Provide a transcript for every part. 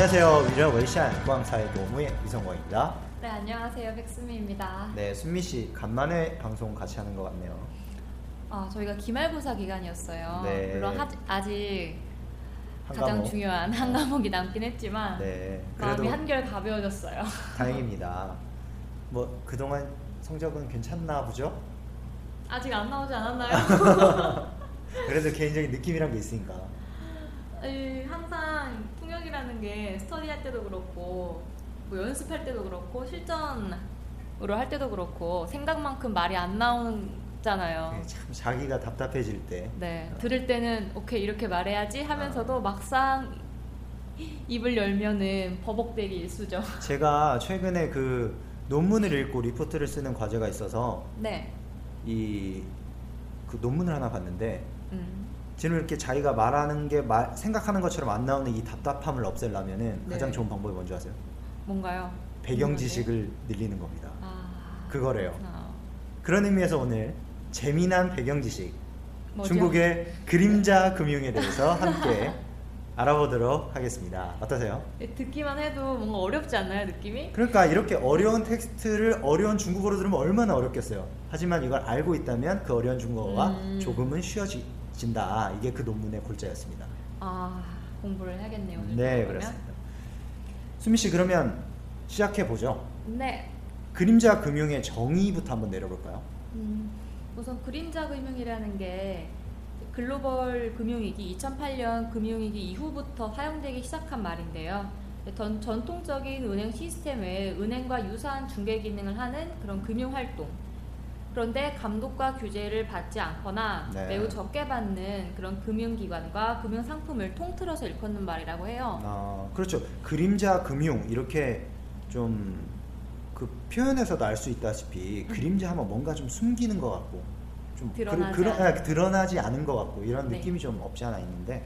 안녕하세요. 위전 웨이시안 포항사의 노무의 이성광입니다. 네, 안녕하세요. 백수미입니다. 네, 순미 씨 간만에 방송 같이 하는 것 같네요. 아, 저희가 기말고사 기간이었어요. 네. 물론 하, 아직 한 가장 과목. 중요한 한 과목이 남긴 했지만 네, 마음이 한결 가벼워졌어요. 다행입니다. 뭐 그동안 성적은 괜찮나 보죠? 아직 안 나오지 않았나요? 그래도 개인적인 느낌이란 게 있으니까. 에이, 항상 통역이라는 게 스터디할 때도 그렇고 뭐 연습할 때도 그렇고 실전으로 할 때도 그렇고 생각만큼 말이 안 나오잖아요. 네, 참 자기가 답답해질 때. 네, 들을 때는 오케이 이렇게 말해야지 하면서도 막상 입을 열면은 버벅대기 일수죠. 제가 최근에 그 논문을 읽고 리포트를 쓰는 과제가 있어서 네. 이그 논문을 하나 봤는데 음. 지금 이렇게 자기가 말하는 게 말, 생각하는 것처럼 안 나오는 이 답답함을 없애려면은 네. 가장 좋은 방법이 뭔지 아세요? 뭔가요? 배경? 지식을 늘리는 겁니다. 아, 그거래요. 그렇구나. 그런 의미에서 오늘 재미난 배경 지식 뭐죠? 중국의 그림자 금융에 대해서 함께 알아보도록 하겠습니다. 어떠세요? 예, 듣기만 해도 뭔가 어렵지 않나요, 느낌이? 그러니까 이렇게 어려운 텍스트를 어려운 중국어로 들으면 얼마나 어렵겠어요. 하지만 이걸 알고 있다면 그 어려운 중국어가 음. 조금은 쉬워 진다. 이게 그 논문의 골자였습니다. 아, 공부를 해야겠네요. 오늘 네, 그러면. 그렇습니다. 수미 씨 그러면 시작해 보죠. 네. 그림자 금융의 정의부터 한번 내려볼까요? 음, 우선 그림자 금융이라는 게 글로벌 금융위기 2008년 금융위기 이후부터 사용되기 시작한 말인데요. 전, 전통적인 은행 시스템 외에 은행과 유사한 중개 기능을 하는 그런 금융 활동. 그런데 감독과 규제를 받지 않거나 네. 매우 적게 받는 그런 금융기관과 금융 상품을 통틀어서 일컫는 말이라고 해요. 어, 그렇죠. 그림자 금융 이렇게 좀 그 표현에서도 알 수 있다시피 그림자 하면 뭔가 좀 숨기는 것 같고 좀 음. 드러나지 그, 런 않은. 드러나지 않은 것 같고 이런 네. 느낌이 좀 없지 않아 있는데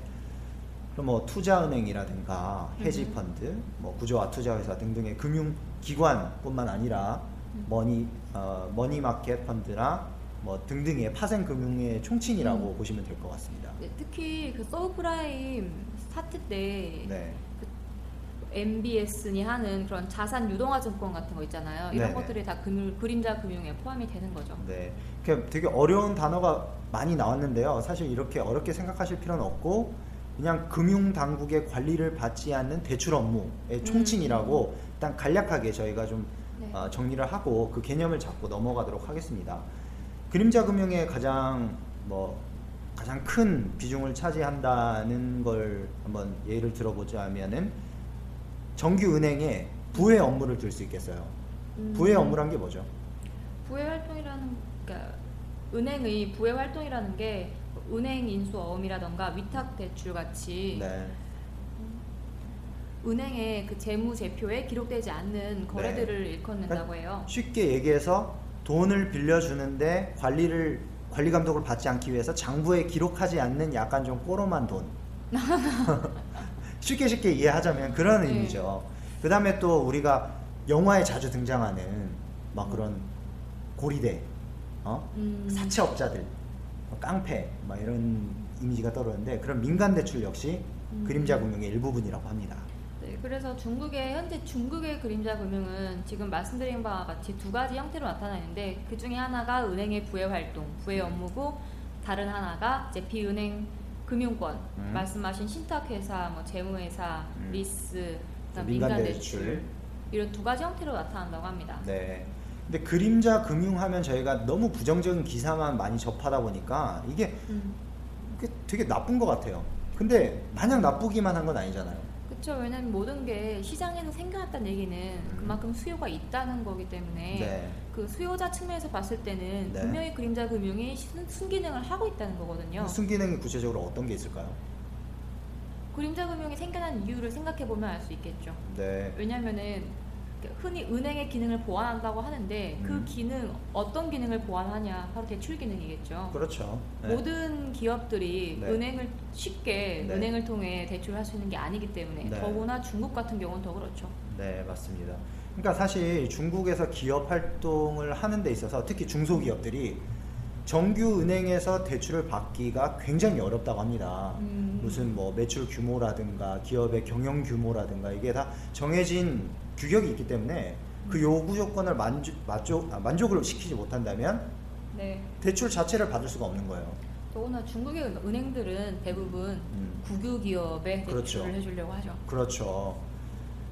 그럼 뭐 투자은행이라든가 음. 헤지펀드, 뭐 구조화 투자회사 등등의 금융 기관뿐만 아니라 음. money 어, money market fund나 뭐 등등의 파생 금융의 총칭이라고 음. 보시면 될 것 같습니다. 네, 특히 그 서브프라임 사태 때 네. MBS니 하는 그런 자산 유동화 증권 같은 거 있잖아요. 이런 네네. 것들이 다 금융, 그림자 금융에 포함이 되는 거죠. 네, 그 되게 어려운 단어가 많이 나왔는데요. 사실 이렇게 어렵게 생각하실 필요는 없고 그냥 금융 당국의 관리를 받지 않는 대출 업무의 총칭이라고 일단 간략하게 저희가 좀 네. 어, 정리를 하고 그 개념을 잡고 넘어가도록 하겠습니다. 그림자 금융의 가장 뭐 가장 큰 비중을 차지한다는 걸 한번 예를 들어보자면은 정규 은행의 부의 업무를 들 수 있겠어요. 음. 부의 업무란 게 뭐죠? 부의 활동이라는 그러니까 은행의 부의 활동이라는 게 은행 인수 어음이라던가 위탁 대출 같이 네. 은행의 그 재무 제표에 기록되지 않는 거래들을 일컫는다고 해요. 쉽게 얘기해서 돈을 빌려주는데 관리를 관리 감독을 받지 않기 위해서 장부에 기록하지 않는 약간 좀 꼬롬한 돈. 쉽게 쉽게 이해하자면 그런 네. 의미죠. 그 다음에 또 우리가 영화에 자주 등장하는 막 그런 고리대, 어? 음. 사채업자들, 뭐 깡패, 막 이런 이미지가 떠오르는데 그런 민간 대출 역시 음. 그림자 금융의 일부분이라고 합니다. 네, 그래서 중국의 현재 중국의 그림자 금융은 지금 말씀드린 바와 같이 두 가지 형태로 나타나 있는데 그 중에 하나가 은행의 부의 활동, 부의 업무고 다른 하나가 이제 비은행 금융권, 음. 말씀하신 신탁회사, 뭐 재무회사, 음. 리스, 민간 대출. 이런 두 가지 형태로 나타난다고 합니다. 네. 근데 그림자 금융하면 저희가 너무 부정적인 기사만 많이 접하다 보니까 이게 음. 되게 나쁜 것 같아요. 근데 마냥 나쁘기만 한 건 아니잖아요. 그렇죠. 왜냐하면 모든 게 시장에서 생겨났다는 얘기는 그만큼 수요가 있다는 거기 때문에 음. 네. 그 수요자 측면에서 봤을 때는 네. 분명히 그림자 금융이 순, 순기능을 하고 있다는 거거든요. 순기능이 구체적으로 어떤 게 있을까요? 그림자 금융이 생겨난 이유를 생각해 보면 알 수 있겠죠. 네. 왜냐하면은 흔히 은행의 기능을 보완한다고 하는데 그 음. 기능 어떤 기능을 보완하냐 바로 대출 기능이겠죠. 그렇죠. 네. 모든 기업들이 네. 은행을 쉽게 네. 은행을 통해 대출을 할수 있는 게 아니기 때문에 네. 더구나 중국 같은 경우는 더 그렇죠. 네, 맞습니다. 그러니까 사실 중국에서 기업 활동을 하는 데 있어서 특히 중소기업들이 정규 은행에서 대출을 받기가 굉장히 어렵다고 합니다. 음. 무슨 뭐 매출 규모라든가 기업의 경영 규모라든가 이게 다 정해진 규격이 있기 때문에 그 요구 조건을 만족, 만족, 아, 만족을 시키지 못한다면 네. 대출 자체를 받을 수가 없는 거예요. 더구나 중국의 은- 은행들은 대부분 음. 국유 기업에 대출을 그렇죠. 해주려고 하죠. 그렇죠.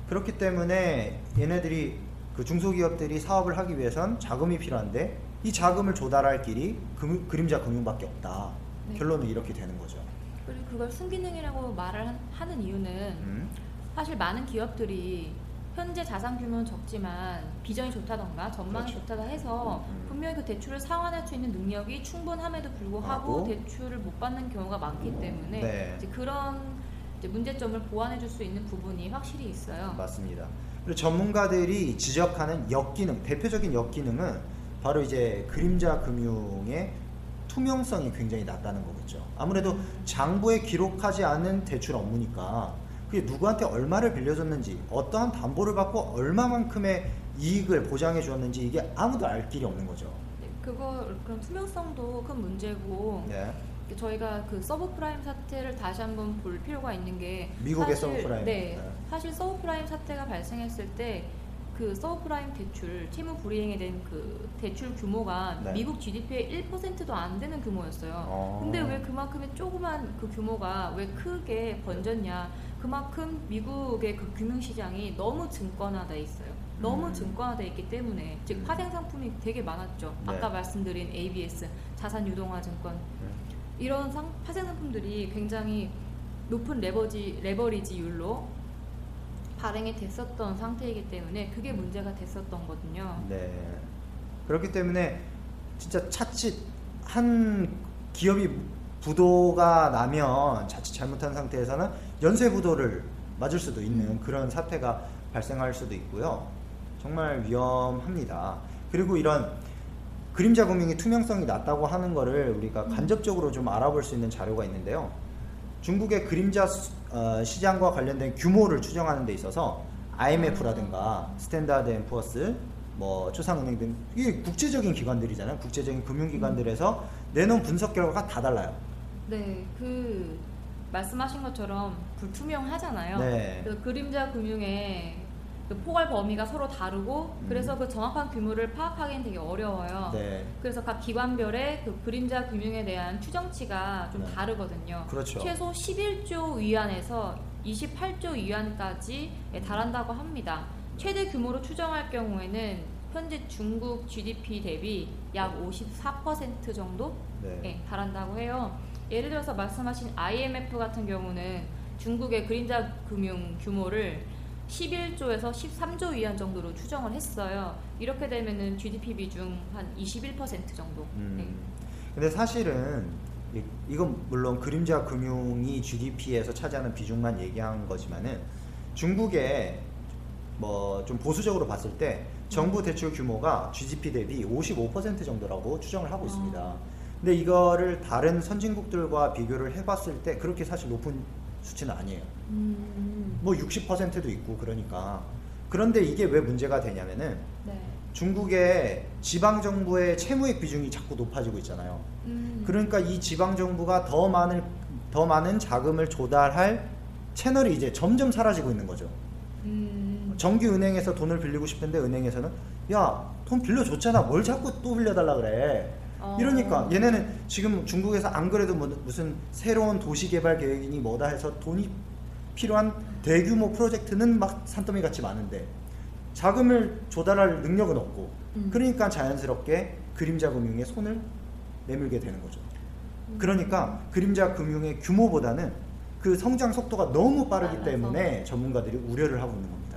그렇기 때문에 얘네들이 그 중소기업들이 사업을 하기 위해선 자금이 필요한데 이 자금을 조달할 길이 금, 그림자 금융밖에 없다. 네. 결론은 이렇게 되는 거죠. 그리고 그걸 순기능이라고 말을 한- 하는 이유는 음. 사실 많은 기업들이 현재 자산 규모는 적지만 비전이 좋다던가 전망이 그렇죠. 좋다다 해서 음. 분명히 그 대출을 상환할 수 있는 능력이 충분함에도 불구하고 하고. 대출을 못 받는 경우가 많기 때문에 네. 이제 그런 이제 문제점을 보완해 줄 수 있는 부분이 확실히 있어요. 맞습니다. 그리고 전문가들이 지적하는 역기능, 대표적인 역기능은 바로 이제 그림자 금융의 투명성이 굉장히 낮다는 거겠죠. 아무래도 장부에 기록하지 않은 대출 업무니까 그게 누구한테 얼마를 빌려줬는지 어떠한 담보를 받고 얼마만큼의 이익을 보장해 주었는지 이게 아무도 알 길이 없는 거죠. 네, 그거 그런 투명성도 큰 문제고 네. 저희가 그 서브프라임 사태를 다시 한번 볼 필요가 있는 게 미국의 사실- 서브프라임. 네, 네. 사실 서브프라임 사태가 발생했을 때 그 서브프라임 대출 채무 불이행에 된그 대출 규모가 네. 미국 GDP의 1%도 안 되는 규모였어요. 어. 근데 왜 그만큼의 조그만 그 규모가 왜 크게 번졌냐? 그만큼 미국의 그 금융 시장이 너무 증권화돼 있어요. 너무 음. 증권화돼 있기 때문에 즉 음. 파생 상품이 되게 많았죠. 네. 아까 말씀드린 ABS 자산 유동화 증권 이런 상, 파생 상품들이 굉장히 높은 레버지, 레버리지율로 발행이 됐었던 상태이기 때문에 그게 문제가 됐었던 거거든요. 네. 그렇기 때문에 진짜 차칫 한 기업이 부도가 나면 자칫 잘못한 상태에서는 연쇄 부도를 맞을 수도 있는 음. 그런 사태가 발생할 수도 있고요. 정말 위험합니다. 그리고 이런 그림자 금융이 투명성이 낮다고 하는 거를 우리가 음. 간접적으로 좀 알아볼 수 있는 자료가 있는데요. 중국의 그림자 수- 어, 시장과 관련된 규모를 추정하는 데 있어서 IMF라든가 스탠다드 앤 푸어스, 뭐 초상은행 등 이게 국제적인 기관들이잖아요. 국제적인 금융기관들에서 내놓은 분석 결과가 다 달라요. 네, 그 말씀하신 것처럼 불투명하잖아요. 네. 그래서 그림자 금융의 그 포괄 범위가 서로 다르고 음. 그래서 그 정확한 규모를 파악하기는 되게 어려워요. 네, 그래서 각 기관별의 그 그림자 금융에 대한 추정치가 좀 네. 다르거든요. 그렇죠. 최소 11조 위안에서 28조 위안까지 달한다고 합니다. 최대 규모로 추정할 경우에는 현재 중국 GDP 대비 약 54% 정도 네, 에 달한다고 해요. 예를 들어서 말씀하신 IMF 같은 경우는 중국의 그림자 금융 규모를 11조에서 13조 위안 정도로 추정을 했어요. 이렇게 되면은 GDP 비중 한 21% 정도. 음. 네. 근데 사실은 이- 이건 물론 그림자 금융이 GDP에서 차지하는 비중만 얘기한 거지만은 중국의 뭐 좀 보수적으로 봤을 때 정부 대출 규모가 GDP 대비 55% 정도라고 추정을 하고 있습니다. 아. 근데 이거를 다른 선진국들과 비교를 해봤을 때 그렇게 사실 높은 수치는 아니에요. 음, 뭐 60%도 있고 그러니까 그런데 이게 왜 문제가 되냐면은 네. 중국의 지방 정부의 채무액 비중이 자꾸 높아지고 있잖아요. 음, 그러니까 이 지방 정부가 더 많은 더 많은 자금을 조달할 채널이 이제 점점 사라지고 있는 거죠. 음, 정규 은행에서 돈을 빌리고 싶은데 은행에서는 야 돈 빌려줬잖아 뭘 자꾸 또 빌려달라 그래. 어. 이러니까 얘네는 지금 중국에서 안 그래도 뭐 무슨 새로운 도시 개발 계획이니 뭐다 해서 돈이 필요한 대규모 프로젝트는 막 산더미 같이 많은데 자금을 조달할 능력은 없고 음. 그러니까 자연스럽게 그림자 금융에 손을 내밀게 되는 거죠. 음. 그러니까 그림자 금융의 규모보다는 그 성장 속도가 너무 빠르기 빨라서. 때문에 전문가들이 우려를 하고 있는 겁니다.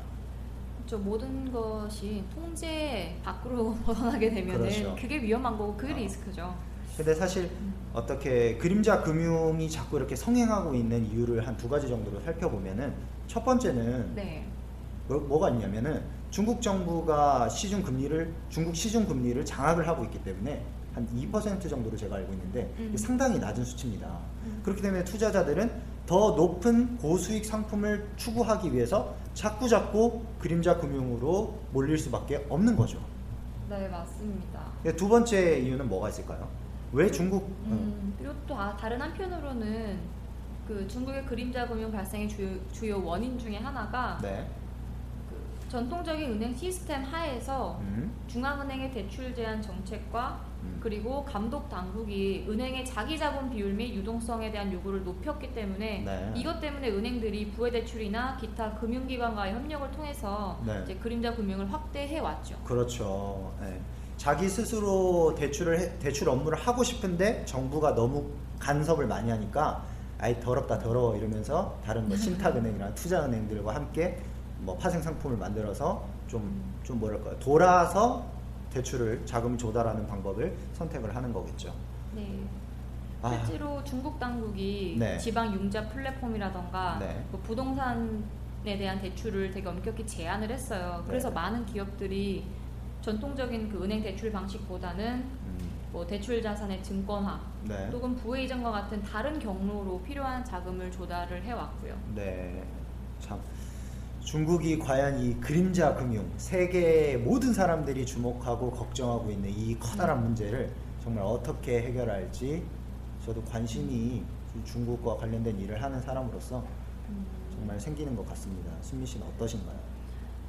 저 모든 것이 통제 밖으로 벗어나게 되면은 그렇죠. 그게 위험한 거고 그게 어. 리스크죠. 근데 사실 어떻게 그림자 금융이 자꾸 이렇게 성행하고 있는 이유를 한 두 가지 정도로 살펴보면은 첫 번째는 네. 뭐, 뭐가 있냐면은 중국 정부가 시중 금리를 중국 시중 금리를 장악을 하고 있기 때문에 한 2% 정도로 제가 알고 있는데 음. 상당히 낮은 수치입니다. 음. 그렇기 때문에 투자자들은 더 높은 고수익 상품을 추구하기 위해서 자꾸 자꾸 그림자 금융으로 몰릴 수밖에 없는 거죠. 네, 맞습니다. 예, 두 번째 이유는 뭐가 있을까요? 왜 중국 어, 음, 그리고 또 아, 다른 한편으로는 그 중국의 그림자 금융 발생의 주요, 주요 원인 중에 하나가 네. 그 전통적인 은행 시스템 하에서 음, 중앙은행의 대출 제한 정책과 음. 그리고 감독 당국이 은행의 자기 자본 비율 및 유동성에 대한 요구를 높였기 때문에 네. 이것 때문에 은행들이 부의 대출이나 기타 금융기관과의 협력을 통해서 네. 이제 그림자 금융을 확대해 왔죠. 그렇죠. 예. 자기 스스로 대출을 해- 대출 업무를 하고 싶은데 정부가 너무 간섭을 많이 하니까 아이 더럽다 더러워 이러면서 다른 뭐 신탁은행이나 투자은행들과 함께 뭐 파생 상품을 만들어서 좀 좀 뭐랄까요 돌아서 대출을 자금을 조달하는 방법을 선택을 하는 거겠죠. 네. 아. 실제로 중국 당국이 네. 지방 융자 플랫폼이라던가 네. 뭐 부동산에 대한 대출을 되게 엄격히 제한을 했어요. 그래서 네. 많은 기업들이 전통적인 그 은행 대출 방식보다는 음, 뭐 대출 자산의 증권화 네. 또는 부의 이전과 같은 다른 경로로 필요한 자금을 조달을 해왔고요. 네. 참 중국이 과연 이 그림자 금융 세계 모든 사람들이 주목하고 걱정하고 있는 이 커다란 음. 문제를 정말 어떻게 해결할지 저도 관심이 중국과 관련된 일을 하는 사람으로서 정말 생기는 것 같습니다. 순미 씨는 어떠신가요?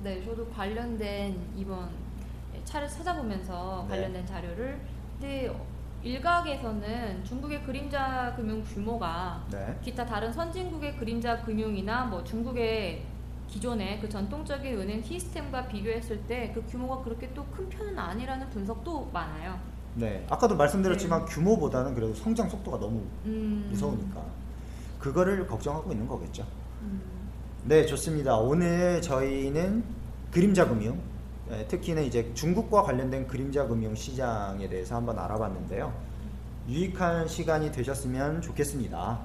네, 저도 관련된 이번 차를 찾아보면서 네. 관련된 자료를 근데 일각에서는 중국의 그림자 금융 규모가 네. 기타 다른 선진국의 그림자 금융이나 뭐 중국의 기존의 그 전통적인 은행 시스템과 비교했을 때 그 규모가 그렇게 또 큰 편은 아니라는 분석도 많아요. 네. 아까도 말씀드렸지만 규모보다는 그래도 성장 속도가 너무 음, 무서우니까 그거를 걱정하고 있는 거겠죠. 음, 네, 좋습니다. 오늘 저희는 그림자 금융, 예, 특히는 이제 중국과 관련된 그림자 금융 시장에 대해서 한번 알아봤는데요. 유익한 시간이 되셨으면 좋겠습니다.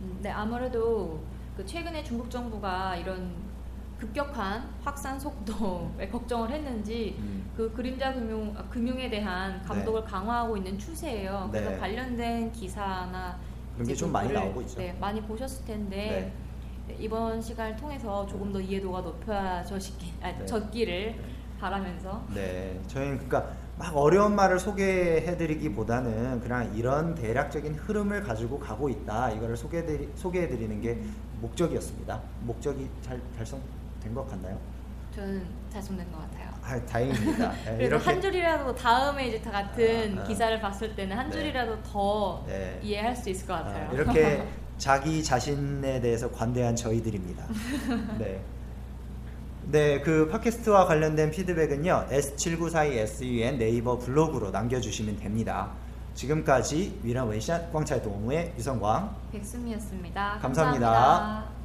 음, 네, 아무래도 그 최근에 중국 정부가 이런 급격한 확산 속도에 걱정을 했는지 음, 그 그림자 금융 아, 금융에 대한 감독을 강화하고 있는 추세예요. 그래서 네. 관련된 기사나 그런 게 좀 많이 나오고 있죠. 네, 많이 보셨을 텐데 네. 네, 이번 시간을 통해서 조금 더 이해도가 높아졌기, 아, 네. 졌기를 바라면서 네, 저희는 그러니까 막 어려운 말을 소개해드리기보다는 그냥 이런 대략적인 흐름을 가지고 가고 있다. 이거를 소개해드리, 소개해드리는 게 목적이었습니다. 목적이 잘 달성 된 것 같나요? 저는 달성된 것 같아요. 아, 다행입니다. 네, 그래서 한 줄이라도 다음에 이제 다 같은 아, 아. 기사를 봤을 때는 한 네. 줄이라도 더 네. 이해할 수 있을 것 아, 같아요. 이렇게 자기 자신에 대해서 관대한 저희들입니다. 네. 네, 그 팟캐스트와 관련된 피드백은요, S7942SUN 네이버 블로그로 남겨주시면 됩니다. 지금까지 위라 웨이샷 광차이 동무의 유성광. 백수미였습니다 감사합니다. 감사합니다.